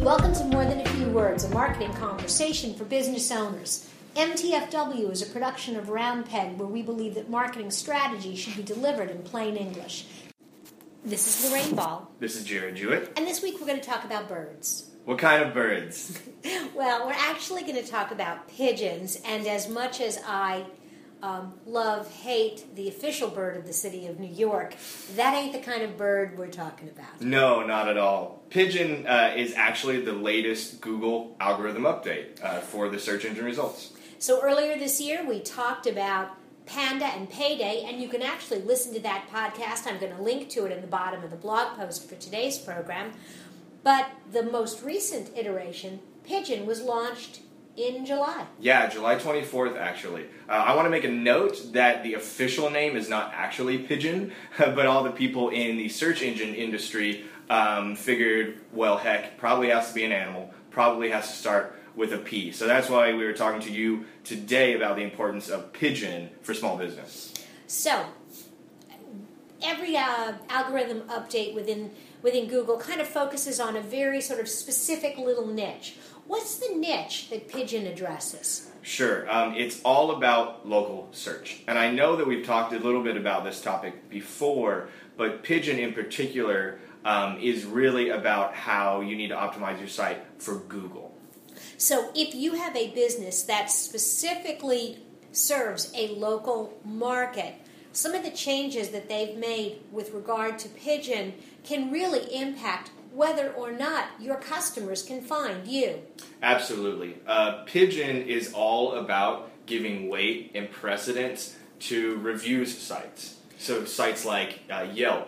Welcome to More Than a Few Words, a marketing conversation for business owners. MTFW is a production of Round Peg where we believe that marketing strategy should be delivered in plain English. This is Lorraine Ball, This is Jared Jewett. and this week we're going to talk about birds. What kind of birds? Well, we're actually going to talk about pigeons, and as much as I um, love, hate the official bird of the city of New York, that ain't the kind of bird we're talking about. No, not at all. Pigeon uh, is actually the latest Google algorithm update uh, for the search engine results. So earlier this year, we talked about Panda and Payday, and you can actually listen to that podcast. I'm going to link to it in the bottom of the blog post for today's program. But the most recent iteration, Pigeon, was launched in July. Yeah, July 24th, actually. Uh, I want to make a note that the official name is not actually Pigeon, but all the people in the search engine industry um, figured, well, heck, probably has to be an animal, probably has to start with a P. So that's why we were talking to you today about the importance of Pigeon for small business. So every uh, algorithm update within within Google kind of focuses on a very sort of specific little niche. What's the niche that Pigeon addresses? Sure. Um, it's all about local search. And I know that we've talked a little bit about this topic before, but Pigeon in particular um, is really about how you need to optimize your site for Google. So, if you have a business that specifically serves a local market, some of the changes that they've made with regard to Pigeon can really impact whether or not your customers can find you. Absolutely. Uh, Pigeon is all about giving weight and precedence to reviews sites. So, sites like uh, Yelp,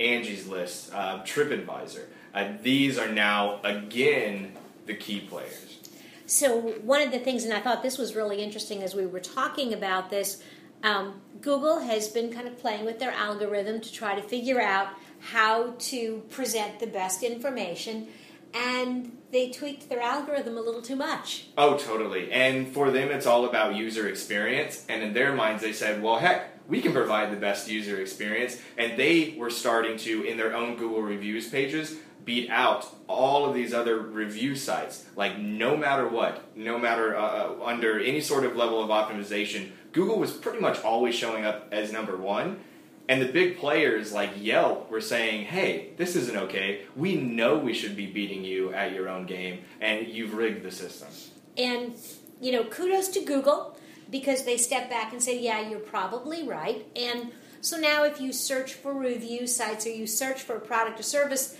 Angie's List, uh, TripAdvisor, uh, these are now, again, the key players. So, one of the things, and I thought this was really interesting as we were talking about this, um, Google has been kind of playing with their algorithm to try to figure out how to present the best information, and they tweaked their algorithm a little too much. Oh, totally. And for them, it's all about user experience. And in their minds, they said, well, heck, we can provide the best user experience. And they were starting to, in their own Google reviews pages, beat out all of these other review sites. Like, no matter what, no matter uh, uh, under any sort of level of optimization, Google was pretty much always showing up as number one. And the big players like Yelp were saying, hey, this isn't okay. We know we should be beating you at your own game, and you've rigged the system. And, you know, kudos to Google because they stepped back and said, yeah, you're probably right. And so now if you search for review sites or you search for a product or service,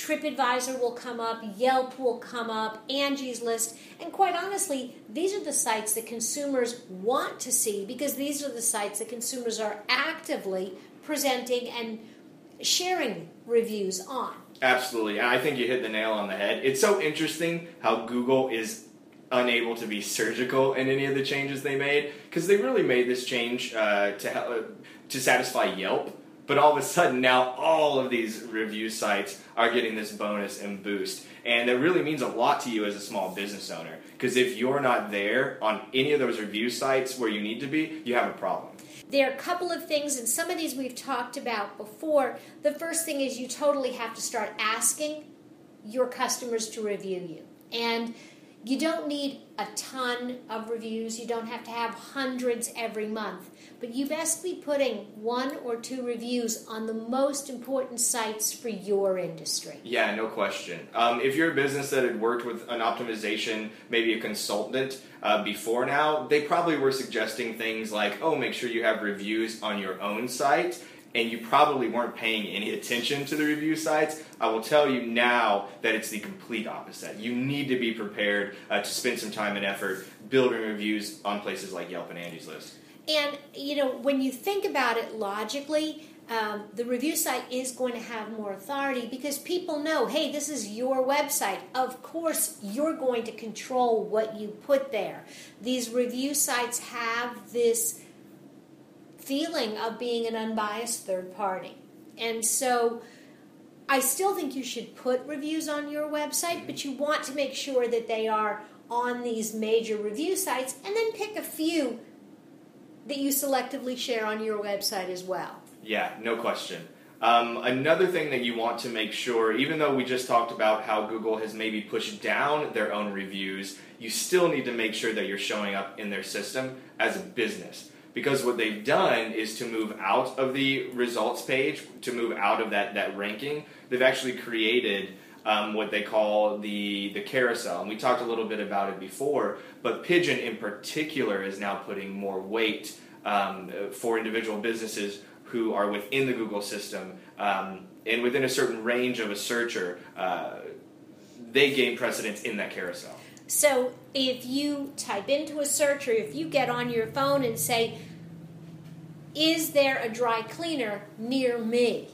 TripAdvisor will come up, Yelp will come up, Angie's List, and quite honestly, these are the sites that consumers want to see because these are the sites that consumers are actively presenting and sharing reviews on. Absolutely. I think you hit the nail on the head. It's so interesting how Google is unable to be surgical in any of the changes they made because they really made this change uh, to hel- uh, to satisfy Yelp. But all of a sudden, now all of these review sites are getting this bonus and boost. And that really means a lot to you as a small business owner. Because if you're not there on any of those review sites where you need to be, you have a problem. There are a couple of things, and some of these we've talked about before. The first thing is you totally have to start asking your customers to review you. And you don't need a ton of reviews, you don't have to have hundreds every month, but you best be putting one or two reviews on the most important sites for your industry. Yeah, no question. Um, if you're a business that had worked with an optimization, maybe a consultant uh, before now, they probably were suggesting things like, oh, make sure you have reviews on your own site. And you probably weren't paying any attention to the review sites. I will tell you now that it's the complete opposite. You need to be prepared uh, to spend some time and effort building reviews on places like Yelp and Angie's List. And, you know, when you think about it logically, um, the review site is going to have more authority because people know, hey, this is your website. Of course, you're going to control what you put there. These review sites have this feeling of being an unbiased third party. And so I still think you should put reviews on your website, but you want to make sure that they are on these major review sites and then pick a few that you selectively share on your website as well. Yeah, no question. Um, another thing that you want to make sure, even though we just talked about how Google has maybe pushed down their own reviews, you still need to make sure that you're showing up in their system as a business. Because what they've done is to move out of the results page, to move out of that, that ranking, they've actually created um, what they call the, the carousel. And we talked a little bit about it before, but Pigeon in particular is now putting more weight um, for individual businesses who are within the Google system um, and within a certain range of a searcher, uh, they gain precedence in that carousel. So if you type into a search or if you get on your phone and say, Is there a dry cleaner near me?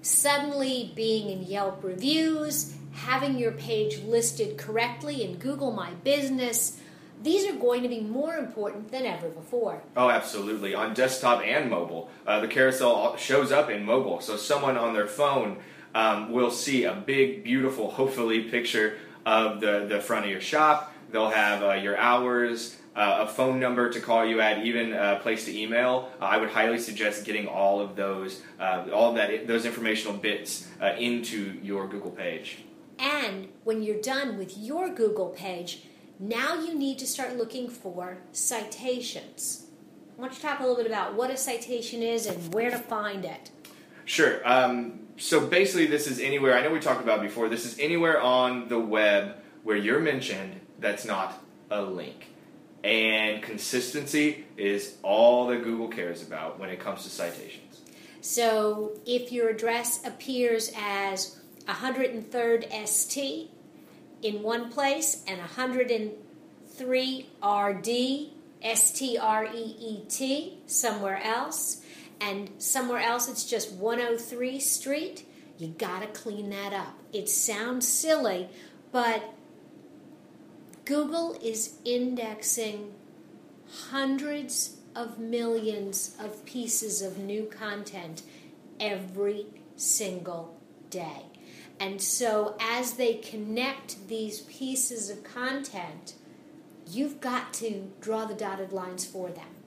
Suddenly being in Yelp reviews, having your page listed correctly in Google My Business, these are going to be more important than ever before. Oh, absolutely. On desktop and mobile. Uh, the carousel shows up in mobile, so someone on their phone um, will see a big, beautiful, hopefully, picture of the, the front of your shop. They'll have uh, your hours, uh, a phone number to call you at, even a place to email. Uh, I would highly suggest getting all of those, uh, all that, those informational bits uh, into your Google page. And when you're done with your Google page, now you need to start looking for citations. Why don't you talk a little bit about what a citation is and where to find it? Sure. Um, so basically, this is anywhere, I know we talked about before, this is anywhere on the web where you're mentioned that's not a link. And consistency is all that Google cares about when it comes to citations. So if your address appears as 103rd ST, in one place and 103 RD, S T R E E T, somewhere else, and somewhere else it's just 103 Street, you gotta clean that up. It sounds silly, but Google is indexing hundreds of millions of pieces of new content every single day. And so, as they connect these pieces of content, you've got to draw the dotted lines for them.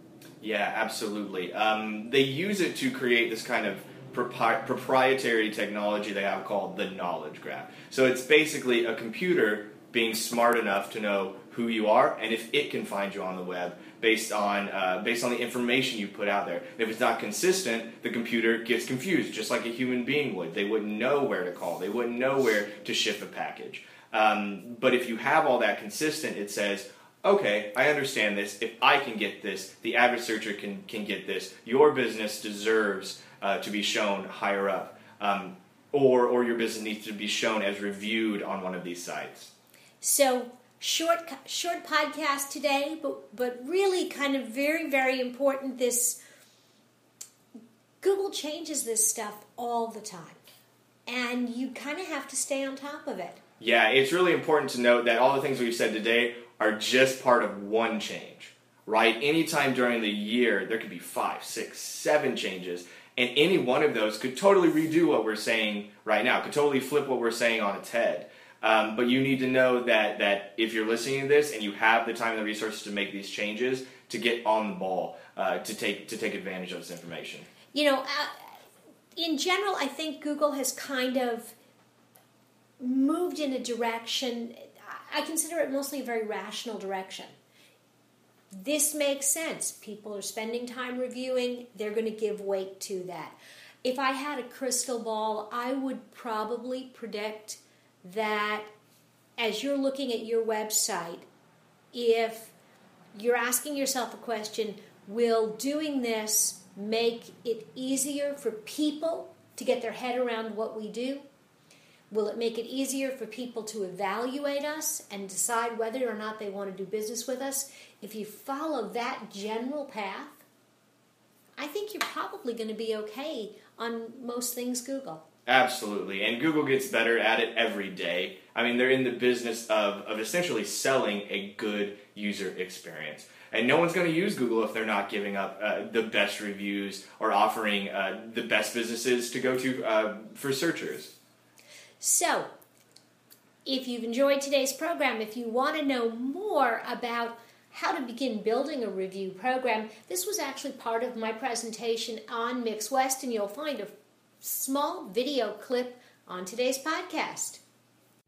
Yeah, absolutely. Um, they use it to create this kind of propri- proprietary technology they have called the knowledge graph. So, it's basically a computer being smart enough to know who you are and if it can find you on the web based on uh, based on the information you put out there. If it's not consistent, the computer gets confused, just like a human being would. They wouldn't know where to call. They wouldn't know where to ship a package. Um, but if you have all that consistent, it says, okay, I understand this. If I can get this, the average searcher can can get this. Your business deserves uh, to be shown higher up, um, or or your business needs to be shown as reviewed on one of these sites. So short short podcast today, but but really kind of very very important. This Google changes this stuff all the time, and you kind of have to stay on top of it. Yeah, it's really important to note that all the things we've said today are just part of one change, right? Anytime during the year, there could be five, six, seven changes, and any one of those could totally redo what we're saying right now, could totally flip what we're saying on its head. Um, but you need to know that that if you're listening to this and you have the time and the resources to make these changes, to get on the ball, uh, to take to take advantage of this information. You know, uh, in general, I think Google has kind of moved in a direction. I consider it mostly a very rational direction. This makes sense. People are spending time reviewing, they're going to give weight to that. If I had a crystal ball, I would probably predict that as you're looking at your website, if you're asking yourself a question, will doing this make it easier for people to get their head around what we do? Will it make it easier for people to evaluate us and decide whether or not they want to do business with us? If you follow that general path, I think you're probably going to be okay on most things Google. Absolutely. And Google gets better at it every day. I mean, they're in the business of, of essentially selling a good user experience. And no one's going to use Google if they're not giving up uh, the best reviews or offering uh, the best businesses to go to uh, for searchers. So, if you've enjoyed today's program, if you want to know more about how to begin building a review program. This was actually part of my presentation on Mix West, and you'll find a small video clip on today's podcast.